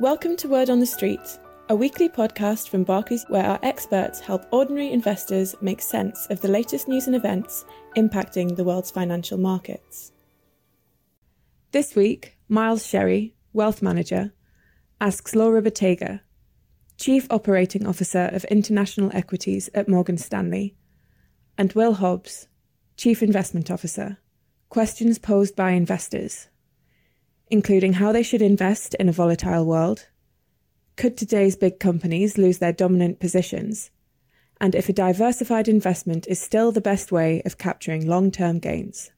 Welcome to Word on the Street, a weekly podcast from Barclays where our experts help ordinary investors make sense of the latest news and events impacting the world's financial markets. This week, Miles Sherry, Wealth Manager, asks Laura Bottega, Chief Operating Officer of International Equities at Morgan Stanley, and Will Hobbs, Chief Investment Officer, questions posed by investors including how they should invest in a volatile world. Could today's big companies lose their dominant positions? And if a diversified investment is still the best way of capturing long term gains.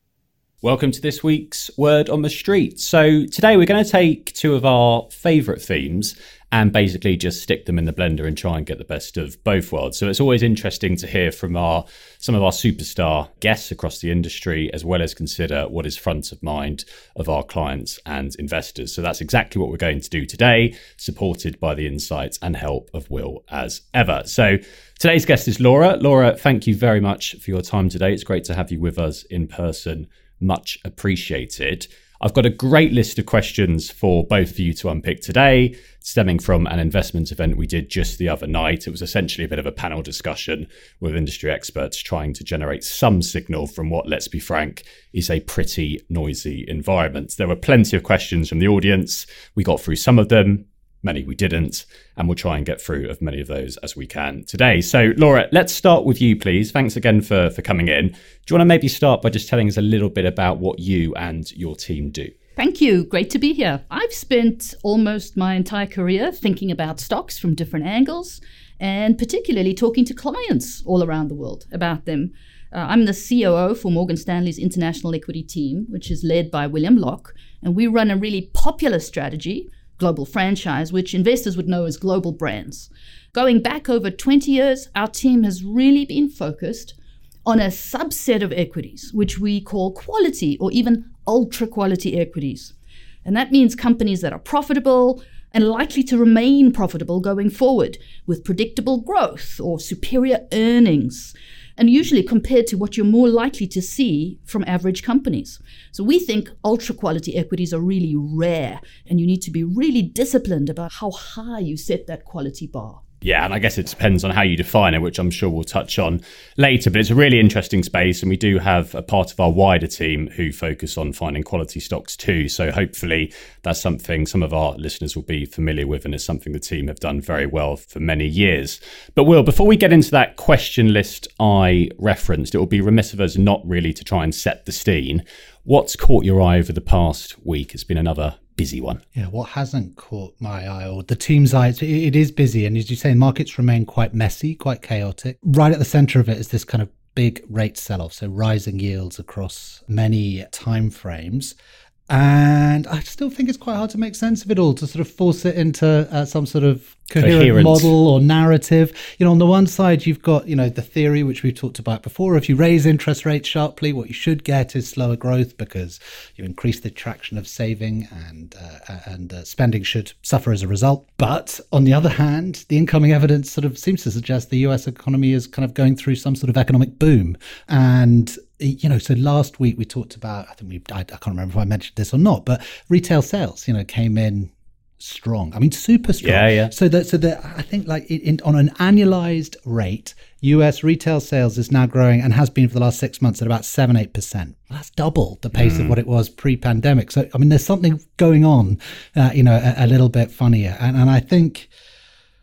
Welcome to this week's Word on the Street. So, today we're going to take two of our favourite themes and basically just stick them in the blender and try and get the best of both worlds. So it's always interesting to hear from our some of our superstar guests across the industry, as well as consider what is front of mind of our clients and investors. So that's exactly what we're going to do today, supported by the insights and help of Will as ever. So today's guest is Laura. Laura, thank you very much for your time today. It's great to have you with us in person. Much appreciated. I've got a great list of questions for both of you to unpick today, stemming from an investment event we did just the other night. It was essentially a bit of a panel discussion with industry experts trying to generate some signal from what, let's be frank, is a pretty noisy environment. There were plenty of questions from the audience. We got through some of them many we didn't, and we'll try and get through as many of those as we can today. So, Laura, let's start with you, please. Thanks again for, for coming in. Do you want to maybe start by just telling us a little bit about what you and your team do? Thank you. Great to be here. I've spent almost my entire career thinking about stocks from different angles and particularly talking to clients all around the world about them. Uh, I'm the COO for Morgan Stanley's International Equity Team, which is led by William Lock, and we run a really popular strategy global franchise, which investors would know as global brands. Going back over 20 years, our team has really been focused on a subset of equities, which we call quality or even ultra quality equities. And that means companies that are profitable and likely to remain profitable going forward with predictable growth or superior earnings and usually compared to what you're more likely to see from average companies. So we think ultra quality equities are really rare, and you need to be really disciplined about how high you set that quality bar. Yeah, and I guess it depends on how you define it, which I'm sure we'll touch on later. But it's a really interesting space, and we do have a part of our wider team who focus on finding quality stocks too. So hopefully, that's something some of our listeners will be familiar with, and it's something the team have done very well for many years. But Will, before we get into that question list I referenced, it will be remiss of us not really to try and set the scene. What's caught your eye over the past week? It's been another busy one. Yeah, what hasn't caught my eye or the team's eye? It, it is busy, and as you say, markets remain quite messy, quite chaotic. Right at the center of it is this kind of big rate sell-off, so rising yields across many time frames. And I still think it's quite hard to make sense of it all, to sort of force it into uh, some sort of coherent, coherent, model or narrative. You know, on the one side, you've got, you know, the theory, which we've talked about before. If you raise interest rates sharply, what you should get is slower growth because you increase the traction of saving and, uh, and uh, spending should suffer as a result. But on the other hand, the incoming evidence sort of seems to suggest the US economy is kind of going through some sort of economic boom. And you know, so last week we talked about, I think we, I, I, can't remember if I mentioned this or not, but retail sales, you know, came in strong. I mean, super strong. Yeah, yeah. So that, so that I think like in, on an annualized rate, US retail sales is now growing and has been for the last six months at about seven, eight percent. That's double the pace mm. of what it was pre-pandemic. So, I mean, there's something going on, uh, you know, a, a little bit funnier. And, and I think,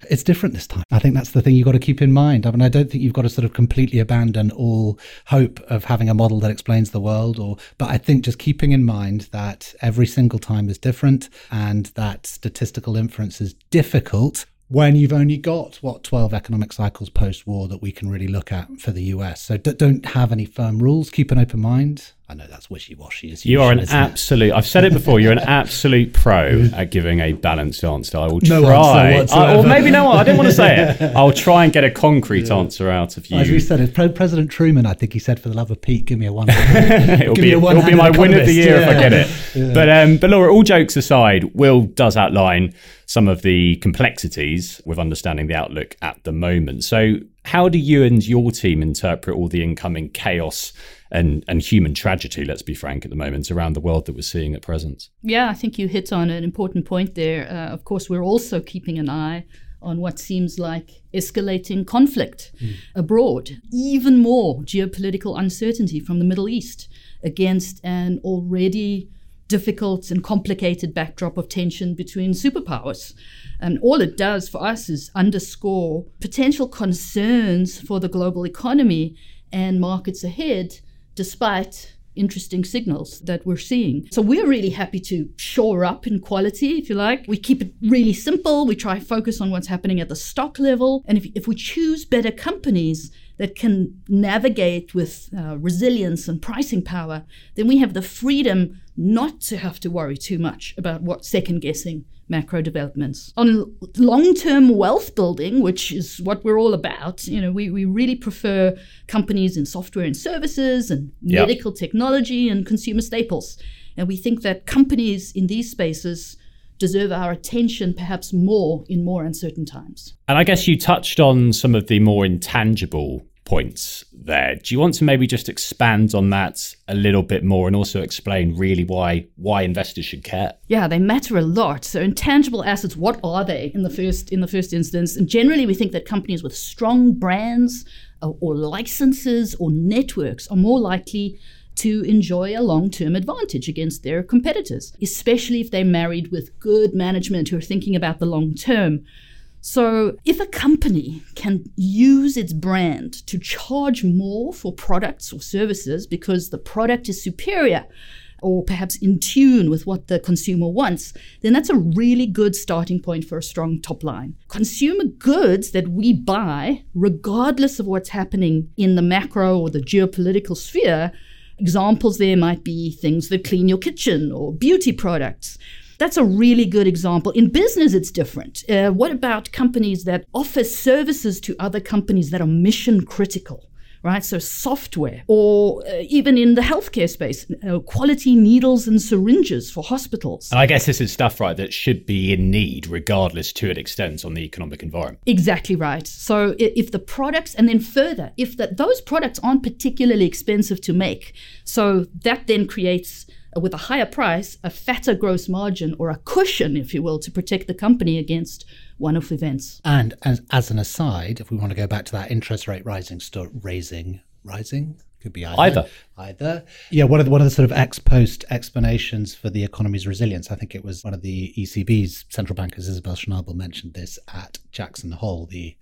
it's different this time. I think that's the thing you've got to keep in mind. I mean, I don't think you've got to sort of completely abandon all hope of having a model that explains the world, or but I think just keeping in mind that every single time is different and that statistical inference is difficult when you've only got what 12 economic cycles post war that we can really look at for the US. So don't have any firm rules, keep an open mind. I know that's wishy washy. You are an absolute. I've said it before. You're an absolute pro at giving a balanced answer. I will no try, I, or maybe no. I didn't want to say it. I'll try and get a concrete yeah. answer out of you. As we said, it's President Truman. I think he said, "For the love of Pete, give me a one." it'll be, it'll be my win of the year yeah. if I get it. Yeah. But um, but Laura, all jokes aside, Will does outline some of the complexities with understanding the outlook at the moment. So How do you and your team interpret all the incoming chaos and, and human tragedy, let's be frank, at the moment around the world that we're seeing at present? Yeah, I think you hit on an important point there. Uh, of course, we're also keeping an eye on what seems like escalating conflict mm. abroad, even more geopolitical uncertainty from the Middle East against an already difficult and complicated backdrop of tension between superpowers. And all it does for us is underscore potential concerns for the global economy and markets ahead, despite interesting signals that we're seeing. So we're really happy to shore up in quality, if you like. We keep it really simple. We try to focus on what's happening at the stock level. And if, if we choose better companies that can navigate with uh, resilience and pricing power, then we have the freedom not to have to worry too much about what second guessing macro developments. On long term wealth building, which is what we're all about, you know, we, we really prefer companies in software and services and yep. medical technology and consumer staples. And we think that companies in these spaces deserve our attention perhaps more in more uncertain times. And I guess you touched on some of the more intangible points there. Do you want to maybe just expand on that a little bit more and also explain really why why investors should care? Yeah, they matter a lot. So intangible assets, what are they in the first in the first instance? And generally we think that companies with strong brands uh, or licenses or networks are more likely to enjoy a long term advantage against their competitors, especially if they're married with good management who are thinking about the long term. So, if a company can use its brand to charge more for products or services because the product is superior or perhaps in tune with what the consumer wants, then that's a really good starting point for a strong top line. Consumer goods that we buy, regardless of what's happening in the macro or the geopolitical sphere, examples there might be things that clean your kitchen or beauty products that's a really good example. In business, it's different. Uh, what about companies that offer services to other companies that are mission critical? right? So software, or uh, even in the healthcare space, uh, quality needles and syringes for hospitals. And I guess this is stuff, right, that should be in need, regardless to an extent on the economic environment. Exactly right. So if the products, and then further, if that those products aren't particularly expensive to make, so that then creates with a higher price, a fatter gross margin or a cushion, if you will, to protect the company against one off events. And as, as an aside, if we want to go back to that interest rate rising, start raising, rising, could be either. Either. Either. Yeah, one of the, one of the sort of ex post explanations for the economy's resilience, I think it was one of the ECB's central bankers, Isabel Schnabel, mentioned this at Jackson Hole, the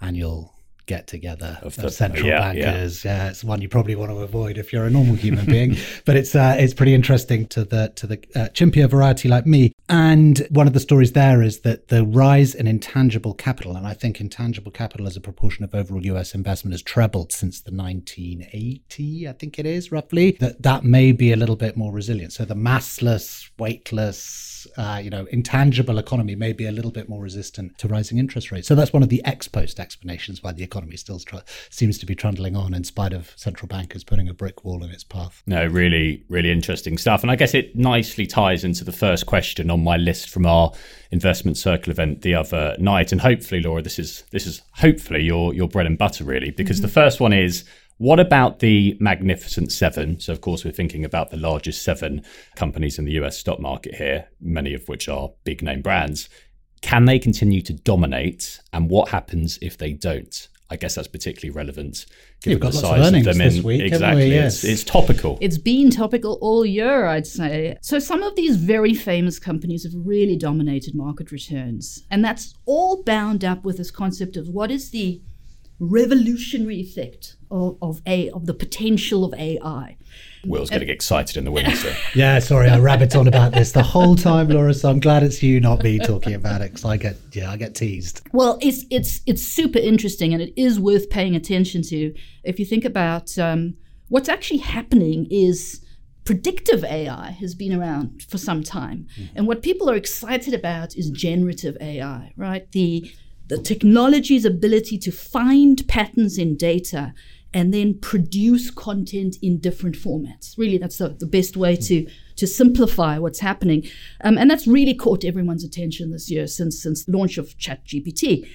annual get together of, the, of central yeah, bankers. Yeah. it's one you probably want to avoid if you're a normal human being. But it's uh, it's pretty interesting to the to the uh, chimpier variety like me. And one of the stories there is that the rise in intangible capital, and I think intangible capital as a proportion of overall U.S. investment has trebled since the 1980, I think it is roughly. That that may be a little bit more resilient. So the massless, weightless, uh, you know, intangible economy may be a little bit more resistant to rising interest rates. So that's one of the ex post explanations why the economy economy still tr- seems to be trundling on in spite of central bankers putting a brick wall in its path. No, really, really interesting stuff. And I guess it nicely ties into the first question on my list from our investment circle event the other night. And hopefully, Laura, this is this is hopefully your your bread and butter really, because mm-hmm. the first one is what about the Magnificent Seven? So, of course, we're thinking about the largest seven companies in the US stock market here, many of which are big name brands. Can they continue to dominate? And what happens if they don't? I guess that's particularly relevant given the size of, of them in week, exactly. Yes. It's, it's, topical. It's been topical all year, I'd say. So some of these very famous companies have really dominated market returns, and that's all bound up with this concept of what is the revolutionary effect of, of a of the potential of AI. Will's getting excited in the wings. So. yeah, sorry, I rabbit on about this the whole time, Laura. So I'm glad it's you, not me, talking about it because I get yeah, I get teased. Well, it's it's it's super interesting and it is worth paying attention to. If you think about um, what's actually happening, is predictive AI has been around for some time, mm-hmm. and what people are excited about is generative AI, right? The the technology's ability to find patterns in data and then produce content in different formats. Really, that's the, the best way to to simplify what's happening, um, and that's really caught everyone's attention this year since since launch of ChatGPT.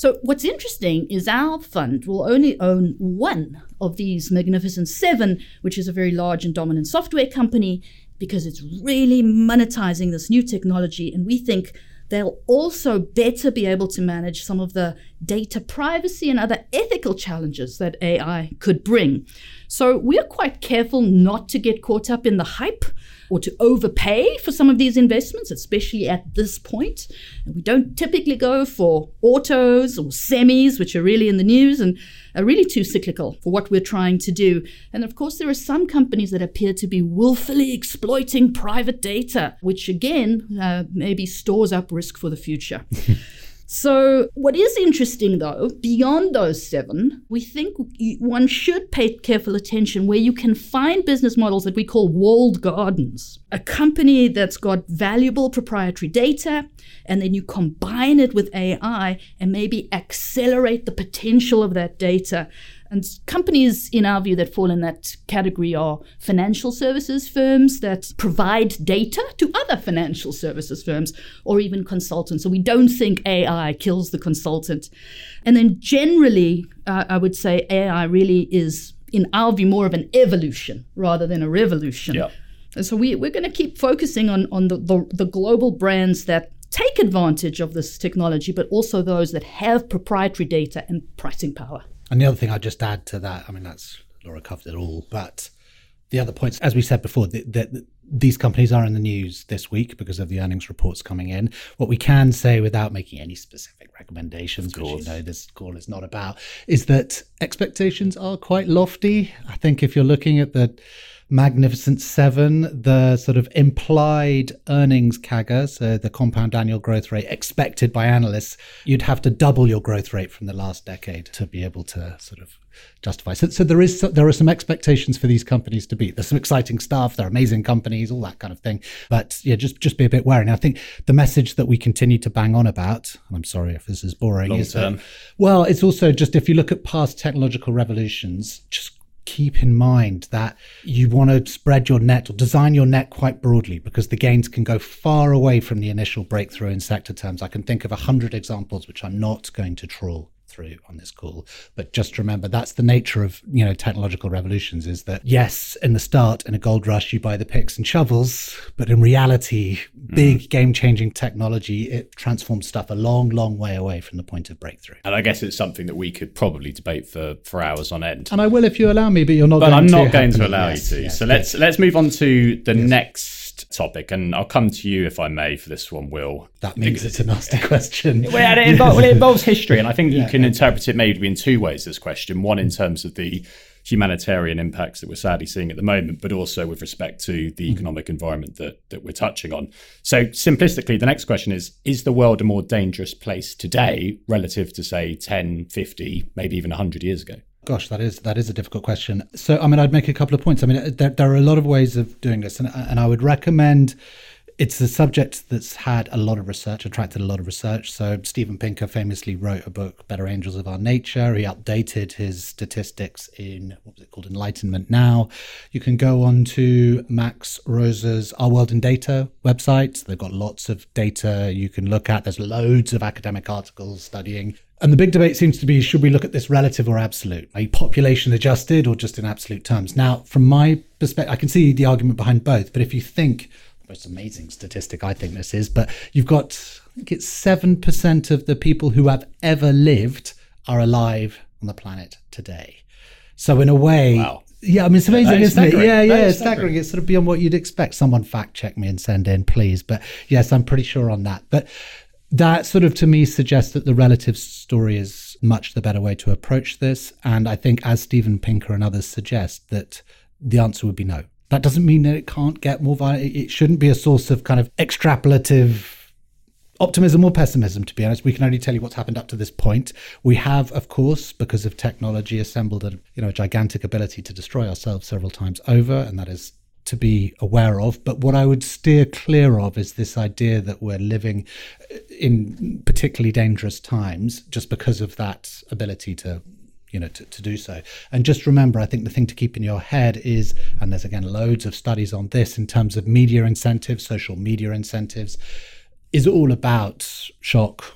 So, what's interesting is our fund will only own one of these magnificent seven, which is a very large and dominant software company, because it's really monetizing this new technology. And we think they'll also better be able to manage some of the data privacy and other ethical challenges that AI could bring. So we're quite careful not to get caught up in the hype or to overpay for some of these investments, especially at this point. And we don't typically go for autos or semis, which are really in the news and are really too cyclical for what we're trying to do. And of course, there are some companies that appear to be willfully exploiting private data, which again uh, maybe stores up risk for the future. So, what is interesting though, beyond those seven, we think one should pay careful attention where you can find business models that we call walled gardens. A company that's got valuable proprietary data, and then you combine it with AI and maybe accelerate the potential of that data and companies, in our view, that fall in that category are financial services firms that provide data to other financial services firms or even consultants. So we don't think AI kills the consultant. And then generally, uh, I would say AI really is, in our view, more of an evolution rather than a revolution. Yeah. And so we, we're going to keep focusing on, on the, the, the global brands that take advantage of this technology, but also those that have proprietary data and pricing power. And the other thing I'd just add to that, I mean, that's Laura covered it all, but the other points, as we said before, that these companies are in the news this week because of the earnings reports coming in. What we can say without making any specific recommendations, which you know this call is not about, is that expectations are quite lofty. I think if you're looking at the Magnificent Seven, the sort of implied earnings CAGR, so the compound annual growth rate expected by analysts, you'd have to double your growth rate from the last decade to be able to sort of justify. So, so there is there are some expectations for these companies to be. There's some exciting stuff. They're amazing companies, all that kind of thing. But yeah, just just be a bit wary. And I think the message that we continue to bang on about, and I'm sorry if this is boring, Long is term. that, well, it's also just if you look at past technological revolutions, just keep in mind that you want to spread your net or design your net quite broadly because the gains can go far away from the initial breakthrough in sector terms. I can think of a hundred examples which I'm not going to trawl through on this call. But just remember that's the nature of you know technological revolutions is that yes in the start in a gold rush you buy the picks and shovels but in reality big mm. game changing technology it transforms stuff a long long way away from the point of breakthrough. And i guess it's something that we could probably debate for for hours on end. And i will if you allow me but you're not but i'm not going to allow yes, you to. Yes, so yes. let's let's move on to the next topic, and I'll come to you if I may for this one, Will. That means it's a nasty question. well, it, involves, well, it involves history, and I think yeah, you can yeah. interpret it maybe in two ways. This question, one in terms of the humanitarian impacts that we're sadly seeing at the moment, but also with respect to the mm. economic environment that that we're touching on. So, simplistically, the next question is: Is the world a more dangerous place today relative to say 10, 50, maybe even 100 years ago? Gosh, that is that is a difficult question. So, I mean, I'd make a couple of points. I mean, there, there are a lot of ways of doing this, and, and I would recommend. It's a subject that's had a lot of research, attracted a lot of research. So Steven Pinker famously wrote a book, Better Angels of Our Nature. He updated his statistics in what was it called, Enlightenment Now. You can go on to Max Roser's Our World in Data website. They've got lots of data you can look at. There's loads of academic articles studying and the big debate seems to be should we look at this relative or absolute? Are population adjusted or just in absolute terms? Now, from my perspective, I can see the argument behind both, but if you think, most amazing statistic I think this is, but you've got, I think it's 7% of the people who have ever lived are alive on the planet today. So, in a way, wow. Yeah, I mean, it's amazing, is isn't it? Yeah, yeah, it's staggering. staggering. It's sort of beyond what you'd expect. Someone fact check me and send in, please. But yes, I'm pretty sure on that. But that sort of to me suggests that the relative story is much the better way to approach this. And I think, as Steven Pinker and others suggest, that the answer would be no. That doesn't mean that it can't get more violent. It shouldn't be a source of kind of extrapolative optimism or pessimism, to be honest. We can only tell you what's happened up to this point. We have, of course, because of technology, assembled a you know a gigantic ability to destroy ourselves several times over, and that is to be aware of. But what I would steer clear of is this idea that we're living uh, in particularly dangerous times just because of that ability to you know to, to do so and just remember i think the thing to keep in your head is and there's again loads of studies on this in terms of media incentives social media incentives is all about shock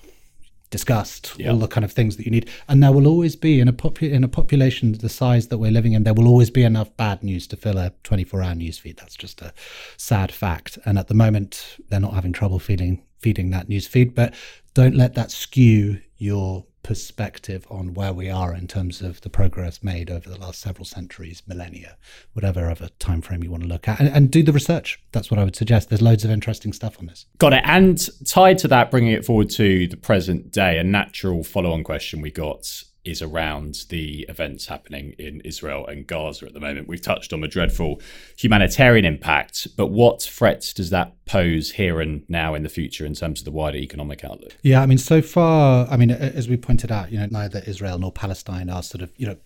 disgust, all the kind of things that you need. And there will always be in a popu- in a population the size that we're living in, there will always be enough bad news to fill a 24 hour news feed. That's just a sad fact. And at the moment, they're not having trouble feeding feeding that news feed. But don't let that skew your perspective on where we are in terms of the progress made over the last several centuries, millennia, whatever other time frame you want to look at, and, and, do the research. That's what I would suggest. There's loads of interesting stuff on this. Got it. And tied to that, bringing it forward to the present day, a natural follow-on question we got is around the events happening in Israel and Gaza at the moment. We've touched on the dreadful humanitarian impact, but what threats does that pose here and now in the future in terms of the wider economic outlook? Yeah, I mean, so far, I mean, as we pointed out, you know, neither Israel nor Palestine are sort of, you know,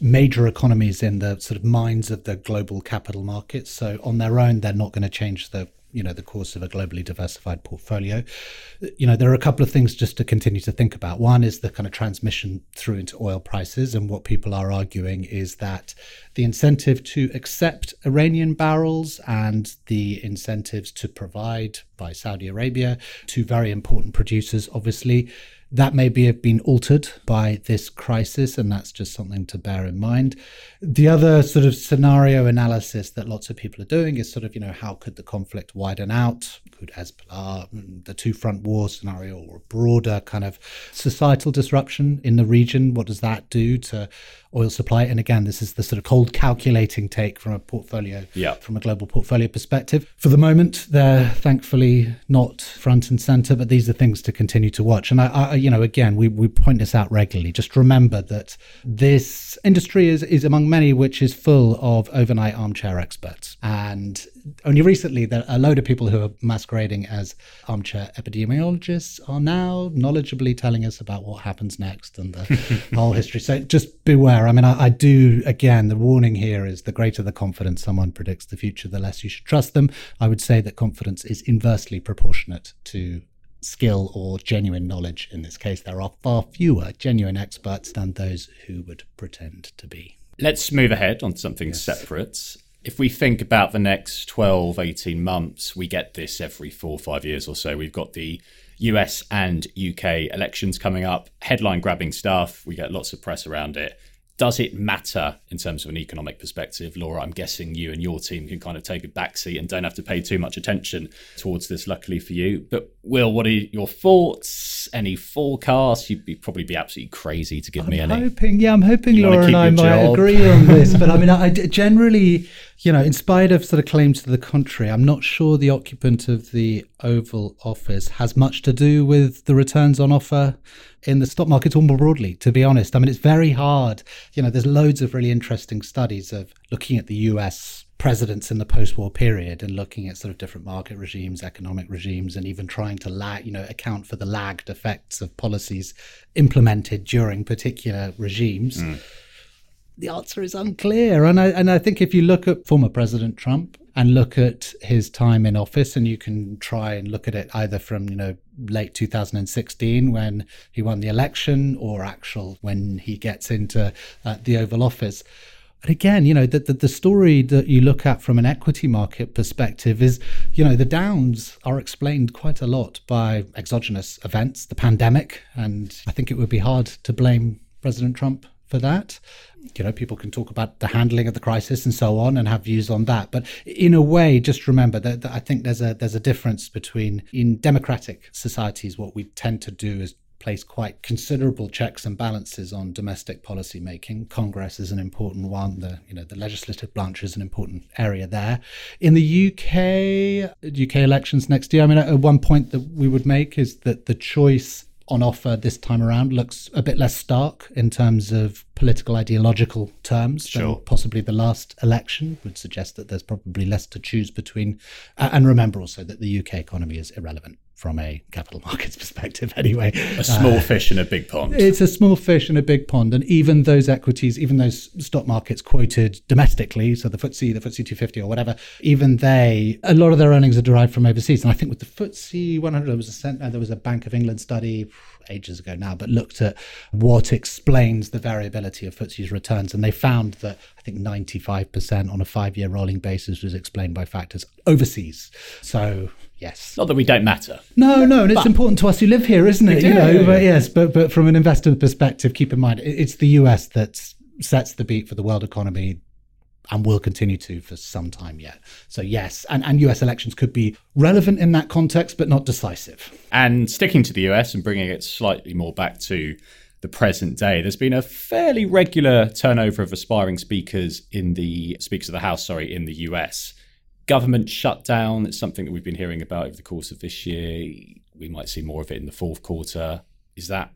major economies in the sort of minds of the global capital markets. So on their own, they're not going to change the you know the course of a globally diversified portfolio. You know there are a couple of things just to continue to think about. One is the kind of transmission through into oil prices and what people are arguing is that the incentive to accept iranian barrels and the incentives to provide by saudi arabia to very important producers obviously that may be have been altered by this crisis, and that's just something to bear in mind. The other sort of scenario analysis that lots of people are doing is sort of, you know, how could the conflict widen out? Could Hezbollah, mm, the two front war scenario, or a broader kind of societal disruption in the region? What does that do to oil supply. And again, this is the sort of cold calculating take from a portfolio, yeah. from a global portfolio perspective. For the moment, they're thankfully not front and center, but these are things to continue to watch. And I, I you know, again, we, we point this out regularly. Just remember that this industry is, is among many which is full of overnight armchair experts. And only recently, that a load of people who are masquerading as armchair epidemiologists are now knowledgeably telling us about what happens next and the whole history. So just beware. I mean, I, I, do, again, the warning here is the greater the confidence someone predicts the future, the less you should trust them. I would say that confidence is inversely proportionate to skill or genuine knowledge. In this case, there are far fewer genuine experts than those who would pretend to be. Let's move ahead on something yes. separate if we think about the next 12, 18 months, we get this every four or five years or so. We've got the US and UK elections coming up, headline grabbing stuff. We get lots of press around it does it matter in terms of an economic perspective? Laura, I'm guessing you and your team can kind of take a backseat and don't have to pay too much attention towards this, luckily for you. But Will, what are your thoughts? Any forecasts? You'd be, probably be absolutely crazy to give I'm me any. Hoping, yeah, I'm hoping you Laura and I might agree on this. But I mean, I generally, you know, in spite of sort of claims to the contrary, I'm not sure the occupant of the Oval Office has much to do with the returns on offer in the stock market or more broadly, to be honest. I mean, it's very hard. You know, there's loads of really interesting studies of looking at the US presidents in the post-war period and looking at sort of different market regimes, economic regimes, and even trying to lag, you know, account for the lagged effects of policies implemented during particular regimes. Mm. The answer is unclear, and I and I think if you look at former President Trump and look at his time in office, and you can try and look at it either from you know late 2016 when he won the election or actual when he gets into uh, the Oval Office. But again, you know, the, the, the, story that you look at from an equity market perspective is, you know, the downs are explained quite a lot by exogenous events, the pandemic. And I think it would be hard to blame President Trump for that you know, people can talk about the handling of the crisis and so on and have views on that. But in a way, just remember that, that I think there's a there's a difference between in democratic societies, what we tend to do is place quite considerable checks and balances on domestic policy making. Congress is an important one. The you know the legislative branch is an important area there. In the UK, UK elections next year. I mean, at one point that we would make is that the choice on offer this time around looks a bit less stark in terms of political ideological terms sure. than possibly the last election would suggest that there's probably less to choose between uh, and remember also that the UK economy is irrelevant from a capital markets perspective anyway a small uh, fish in a big pond it's a small fish in a big pond and even those equities even those stock markets quoted domestically so the FTSE the FTSE 250 or whatever even they a lot of their earnings are derived from overseas and I think with the FTSE 100 there was a cent, uh, there was a Bank of England study ages ago now, but looked at what explains the variability of FTSE's returns. And they found that I think 95% on a five year rolling basis was explained by factors overseas. So Yes. Not that we don't matter. No, no, and it's important to us who live here, isn't it? You know, do. but yes, but but from an investor perspective, keep in mind it's the US that sets the beat for the world economy and will continue to for some time yet. So yes, and, and US elections could be relevant in that context, but not decisive. And sticking to the US and bringing it slightly more back to the present day, there's been a fairly regular turnover of aspiring speakers in the speakers of the House, sorry, in the US. Government shutdown, it's something that we've been hearing about over the course of this year. We might see more of it in the fourth quarter. Is that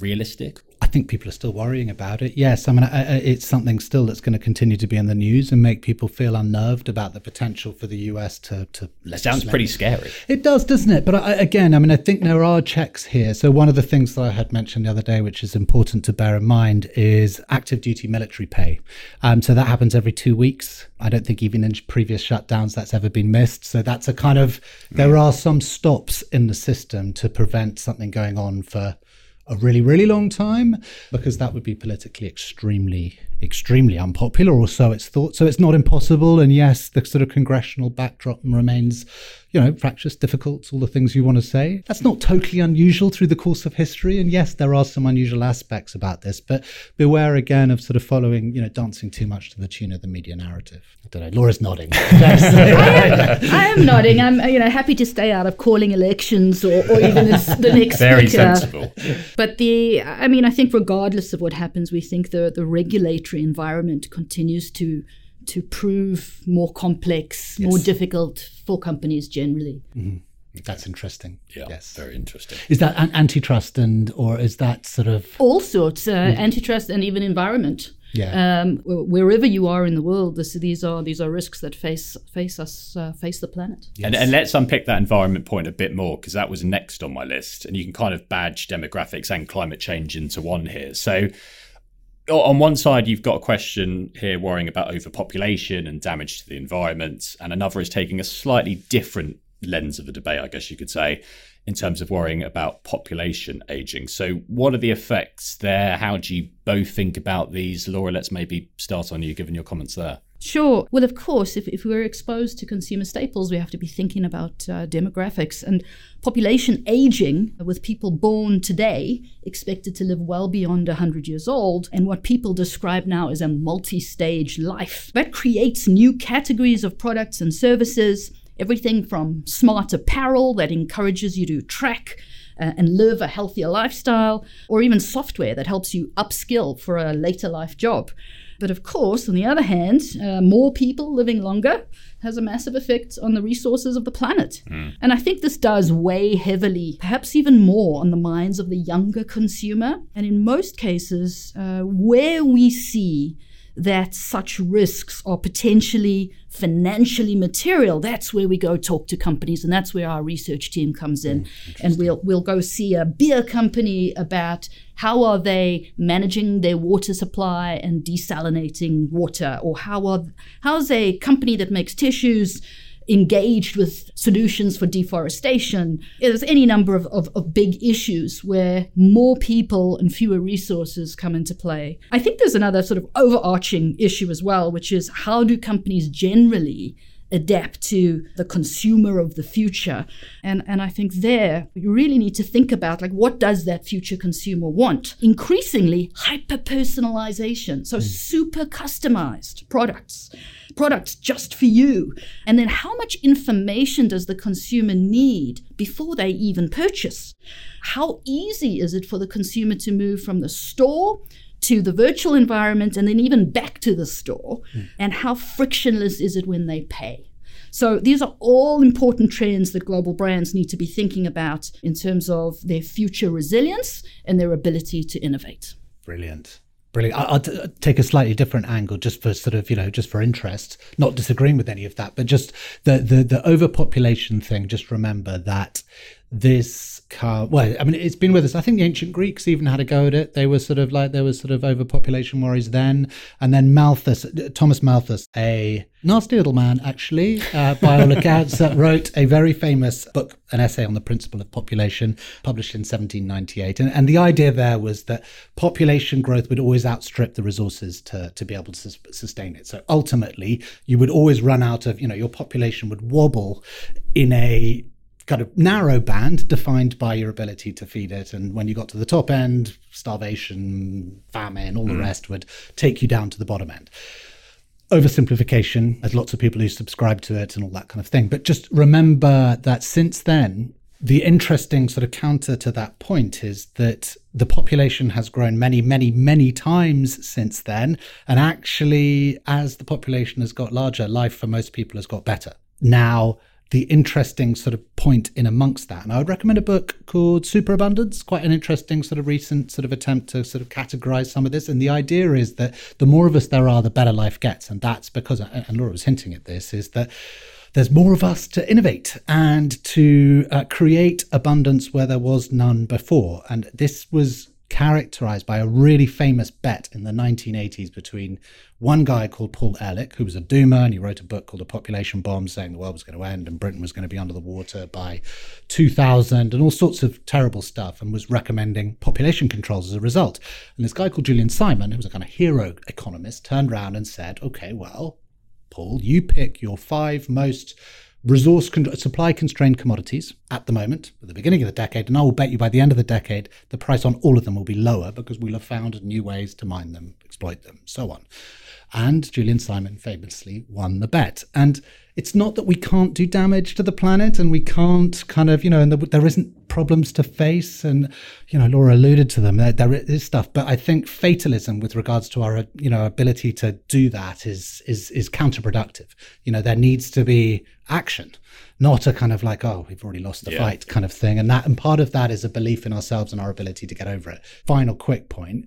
realistic? I think people are still worrying about it. Yes, I mean, it's something still that's going to continue to be in the news and make people feel unnerved about the potential for the US to to Sounds pretty scary. It does, doesn't it? But I, again, I mean, I think there are checks here. So one of the things that I had mentioned the other day, which is important to bear in mind, is active duty military pay. Um, so that happens every two weeks. I don't think even in previous shutdowns that's ever been missed. So that's a kind of there are some stops in the system to prevent something going on for a really, really long time because that would be politically extremely, extremely unpopular, or so it's thought. So it's not impossible. And yes, the sort of congressional backdrop remains, you know, fractious, difficult, all the things you want to say. That's not totally unusual through the course of history. And yes, there are some unusual aspects about this, but beware again of sort of following, you know, dancing too much to the tune of the media narrative. I don't know. Laura's nodding. I am nodding. I'm you know happy to stay out of calling elections or, or even as the next Very speaker. sensible. But the I mean I think regardless of what happens, we think the the regulatory environment continues to to prove more complex, more difficult for companies generally. That's interesting. Yeah, Yes. very interesting. Is that an antitrust and, or is that sort of All sorts, uh, antitrust and even environment. Yeah. Um, wherever you are in the world, this, these are these are risks that face face us, uh, face the planet. And, and let's unpick that environment point a bit more because that was next on my list. And you can kind of badge demographics and climate change into one here. So, o- on one side, you've got a question here worrying about overpopulation and damage to the environment. And another is taking a slightly different lens of the debate, I guess you could say, in terms of worrying about population aging. So, what are the effects there? How do you both think about these? Laura, let's maybe start on you, given your comments there. Sure. Well, of course, if, if we're exposed to consumer staples, we have to be thinking about uh, demographics and population aging with people born today expected to live well beyond 100 years old and what people describe now as a multi stage life. That creates new categories of products and services, everything from smart apparel that encourages you to track uh, and live a healthier lifestyle, or even software that helps you upskill for a later life job. But of course, on the other hand, uh, more people living longer has a massive effect on the resources of the planet. And I think this does weigh heavily, perhaps even more, on the minds of the younger consumer. And in most cases, uh, where we see that such risks are potentially financially material, that's where we go talk to companies, and that's where our research team comes in. Hmm, and we'll we'll go see a beer company about how are they managing their water supply and desalinating water, or how are how's a company that makes tissues engaged with solutions for deforestation. There's any number of, of, of, big issues where more people and fewer resources come into play. I think there's another sort of overarching issue as well, which is how do companies generally adapt to the consumer of the future. And and I think there you really need to think about like what does that future consumer want? Increasingly hyper personalization so hmm. super customized products products just for you. And then how much information does the consumer need before they even purchase? How easy is it for the consumer to move from the store to the virtual environment and then even back to the store? Mm. And how frictionless is it when they pay? So these are all important trends that global brands need to be thinking about in terms of their future resilience and their ability to innovate. Brilliant. Brilliant. I'll t- take a slightly different angle, just for sort of you know, just for interest. Not disagreeing with any of that, but just the the the overpopulation thing. Just remember that this car well i mean it's been with us. I think the ancient greeks even had a go at it. They were sort of like there was sort of overpopulation worries then. And then malthus thomas malthus a nasty little man actually uh, by all accounts that wrote a very famous book an essay on the principle of population published in 1798 and, and the idea there was that population growth would always outstrip the resources to, to be able to sustain it. So ultimately you would always run out of you know your population would wobble in a kind of narrow band defined by your ability to feed it. And when you got to the top end, starvation, famine, all mm. the rest would take you down to the bottom end. Oversimplification, there's lots of people who subscribe to it and all that kind of thing. But just remember that since then, the interesting sort of counter to that point is that the population has grown many, many, many times since then. And actually, as the population has got larger, life for most people has got better. Now, the interesting sort of point in amongst that. And I would recommend a book called Superabundance, quite an interesting sort of recent sort of attempt to sort of categorize some of this. And the idea is that the more of us there are, the better life gets. And that's because, and Laura was hinting at this, is that there's more of us to innovate and to uh, create abundance where there was none before. And this was characterized by a really famous bet in the 1980s between one guy called Paul Ehrlich, who was a doomer, and he wrote a book called A Population Bomb, saying the world was going to end and Britain was going to be under the water by 2000 and all sorts of terrible stuff, and was recommending population controls as a result. And this guy called Julian Simon, who was a kind of hero economist, turned around and said, okay, well, Paul, you pick your five most resource con- supply constrained commodities at the moment, at the beginning of the decade, and I will bet you by the end of the decade, the price on all of them will be lower because we'll have found new ways to mine them, exploit them, so on. And Julian Simon famously won the bet. And it's not that we can't do damage to the planet and we can't kind of, you know, and there isn't problems to face. And, you know, Laura alluded to them. There, there is stuff. But I think fatalism with regards to our, you know, ability to do that is, is, is counterproductive. You know, there needs to be action, not a kind of like, oh, we've already lost the yeah. fight kind of thing. And that, and part of that is a belief in ourselves and our ability to get over it. Final quick point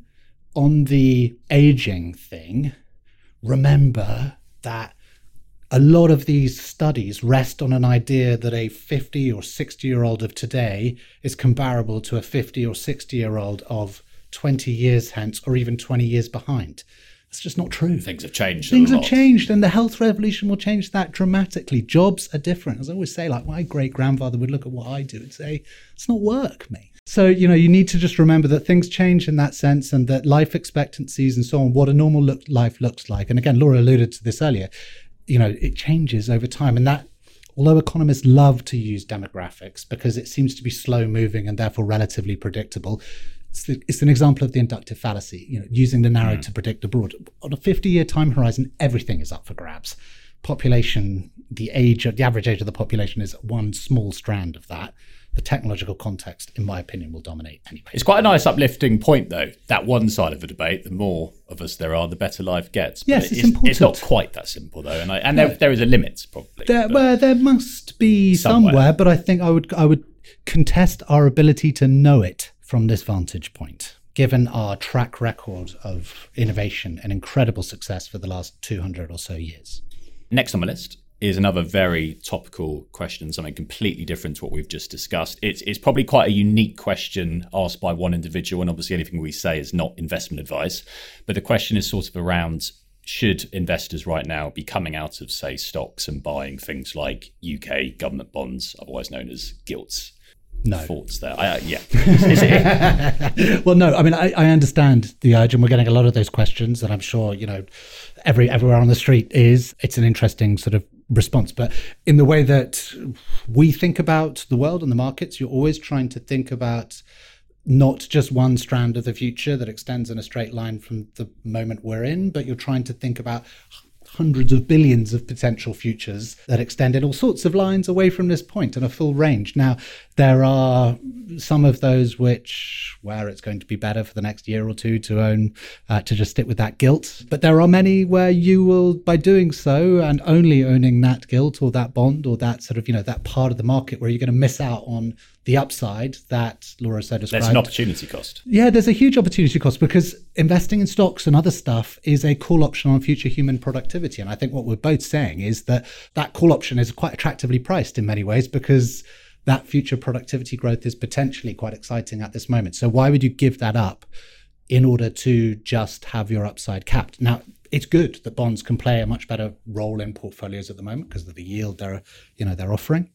on the aging thing. Remember that a lot of these studies rest on an idea that a 50 or 60 year old of today is comparable to a 50 or 60 year old of 20 years hence or even 20 years behind. That's just not true. Things have changed. Things have changed, and the health revolution will change that dramatically. Jobs are different. As I always say, like my great grandfather would look at what I do and say, it's not work, mate. So, you know, you need to just remember that things change in that sense and that life expectancies and so on, what a normal look, life looks like. And again, Laura alluded to this earlier you know, it changes over time. And that, although economists love to use demographics because it seems to be slow moving and therefore relatively predictable, it's, the, it's an example of the inductive fallacy, you know, using the narrow mm. to predict the broad. On a 50 year time horizon, everything is up for grabs. Population, the age, of the average age of the population is one small strand of that the technological context, in my opinion, will dominate anyway. It's quite a nice uplifting point, though. That one side of the debate, the more of us there are, the better life gets. But yes, it's, it's, important. It's not quite that simple, though, and, I, and there, there is a limit, probably. There, well, there must be somewhere. somewhere, but I think I would I would contest our ability to know it from this vantage point given our track record of innovation and incredible success for the last 200 or so years. Next on my list is another very topical question, something completely different to what we've just discussed. It's, it's probably quite a unique question asked by one individual, and obviously anything we say is not investment advice. But the question is sort of around should investors right now be coming out of, say, stocks and buying things like UK government bonds, otherwise known as gilts? No thoughts there. I, uh, yeah. well, no. I mean, I, I, understand the urge, and we're getting a lot of those questions, and I'm sure you know, every everywhere on the street is. It's an interesting sort of response. But in the way that we think about the world and the markets, you're always trying to think about not just one strand of the future that extends in a straight line from the moment we're in, but you're trying to think about hundreds of billions of potential futures that extend in all sorts of lines away from this point and a full range. Now, there are some of those which where it's going to be better for the next year or two to own uh, to just stick with that gilt but there are many where you will, by doing so and only owning that gilt or that bond or that sort of you know that part of the market where you're going to miss out on the upside that Laura said described. There's an opportunity cost. Yeah, there's a huge opportunity cost because investing in stocks and other stuff is a call option on future human productivity. And I think what we're both saying is that that call option is quite attractively priced in many ways because that future productivity growth is potentially quite exciting at this moment. So why would you give that up in order to just have your upside capped? Now, it's good that bonds can play a much better role in portfolios at the moment because of the yield they're, you know, they're offering.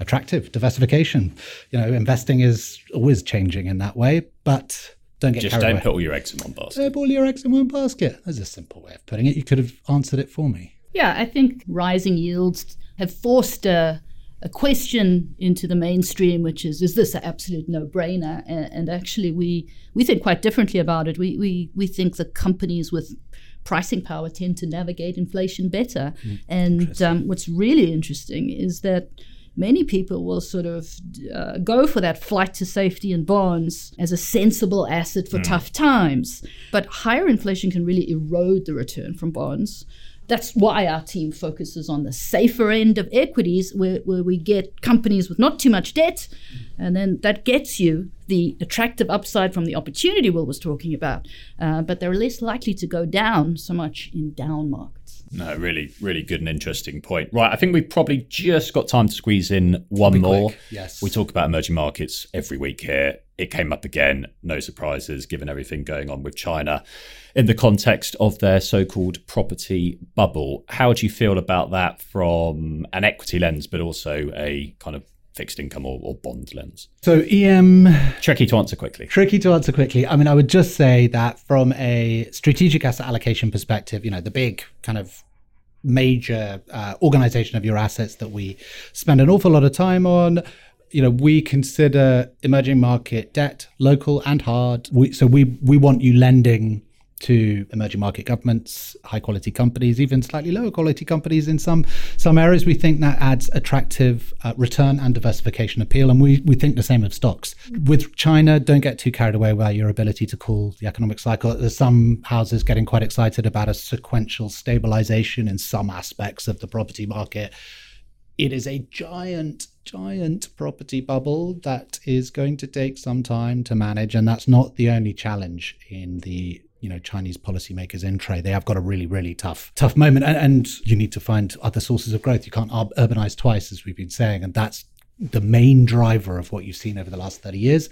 Attractive diversification. You know, investing is always changing in that way, but don't get just don't away. put all your eggs in one basket. Don't put all your eggs in one basket. That's a simple way of putting it. You could have answered it for me. Yeah, I think rising yields have forced a, a question into the mainstream, which is, is this an absolute no-brainer? And, and, actually, we we think quite differently about it. We we we think the companies with pricing power tend to navigate inflation better. Mm, and um, what's really interesting is that many people will sort of uh, go for that flight to safety and bonds as a sensible asset for mm. tough times. But higher inflation can really erode the return from bonds. That's why our team focuses on the safer end of equities, where, where we get companies with not too much debt, and then that gets you the attractive upside from the opportunity Will was talking about. Uh, but they're less likely to go down so much in down markets. No, really, really good and interesting point. Right, I think we've probably just got time to squeeze in one more. Quick. Yes. We talk about emerging markets every week here. It came up again, no surprises given everything going on with China in the context of their so called property bubble. How do you feel about that from an equity lens, but also a kind of fixed income or, or, bond lens? So, EM. Tricky to answer quickly. Tricky to answer quickly. I mean, I would just say that from a strategic asset allocation perspective, you know, the big kind of major uh, organization of your assets that we spend an awful lot of time on you know we consider emerging market debt local and hard we, so we we want you lending to emerging market governments, high quality companies, even slightly lower quality companies in some some areas. We think that adds attractive uh, return and diversification appeal, and we we think the same of stocks. With China, don't get too carried away by your ability to call the economic cycle. There's some houses getting quite excited about a sequential stabilization in some aspects of the property market. It is a giant giant property bubble that is going to take some time to manage and that's not the only challenge in the you know Chinese policymakers in trade. They have got a really really tough tough moment, and, and you need to find other sources of growth. You can't urbanize twice, as we've been saying, and that's the main driver of what you've seen over the last 30 years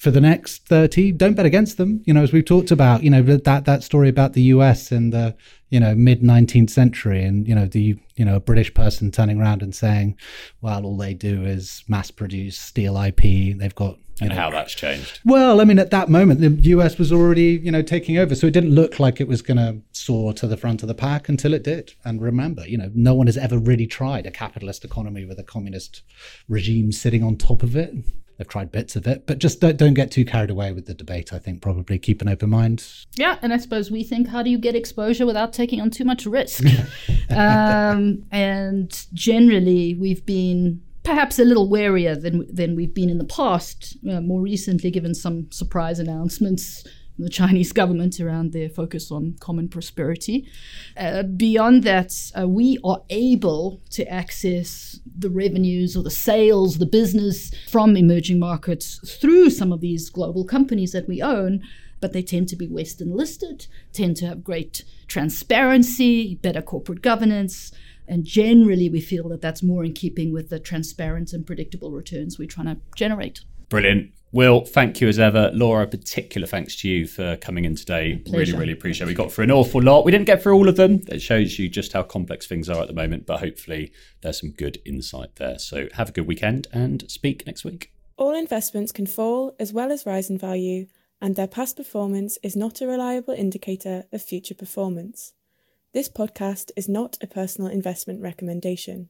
for the next 30 don't bet against them you know as we've talked about you know that that story about the US in the you know mid 19th century and you know the you know a british person turning around and saying well all they do is mass produce steel ip they've got and know, how that's changed. Well, I mean, at that moment, the US was already, you know, taking over, so it didn't look like it was going to soar to the front of the pack until it did. And remember, you know, no one has ever really tried a capitalist economy with a communist regime sitting on top of it. They've tried bits of it, but just don't, don't get too carried away with the debate. I think probably keep an open mind. Yeah, and I suppose we think, how do you get exposure without taking on too much risk? um, and generally, we've been perhaps a little warier than than we've been in the past. Uh, more recently, given some surprise announcements the Chinese government around their focus on common prosperity. Uh, beyond that, uh, we are able to access the revenues or the sales, the business from emerging markets through some of these global companies that we own. But they tend to be Western listed, tend to have great transparency, better corporate governance, and generally, we feel that that's more in keeping with the transparent and predictable returns we're trying to generate. Brilliant. Will, thank you as ever. Laura, particular thanks to you for coming in today. Really, really appreciate it. We got through an awful lot. We didn't get through all of them. It shows you just how complex things are at the moment, but hopefully there's some good insight there. So have a good weekend and speak next week. All investments can fall as well as rise in value, and their past performance is not a reliable indicator of future performance. This podcast is not a personal investment recommendation.